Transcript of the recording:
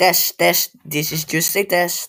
Test, test, this is just a test.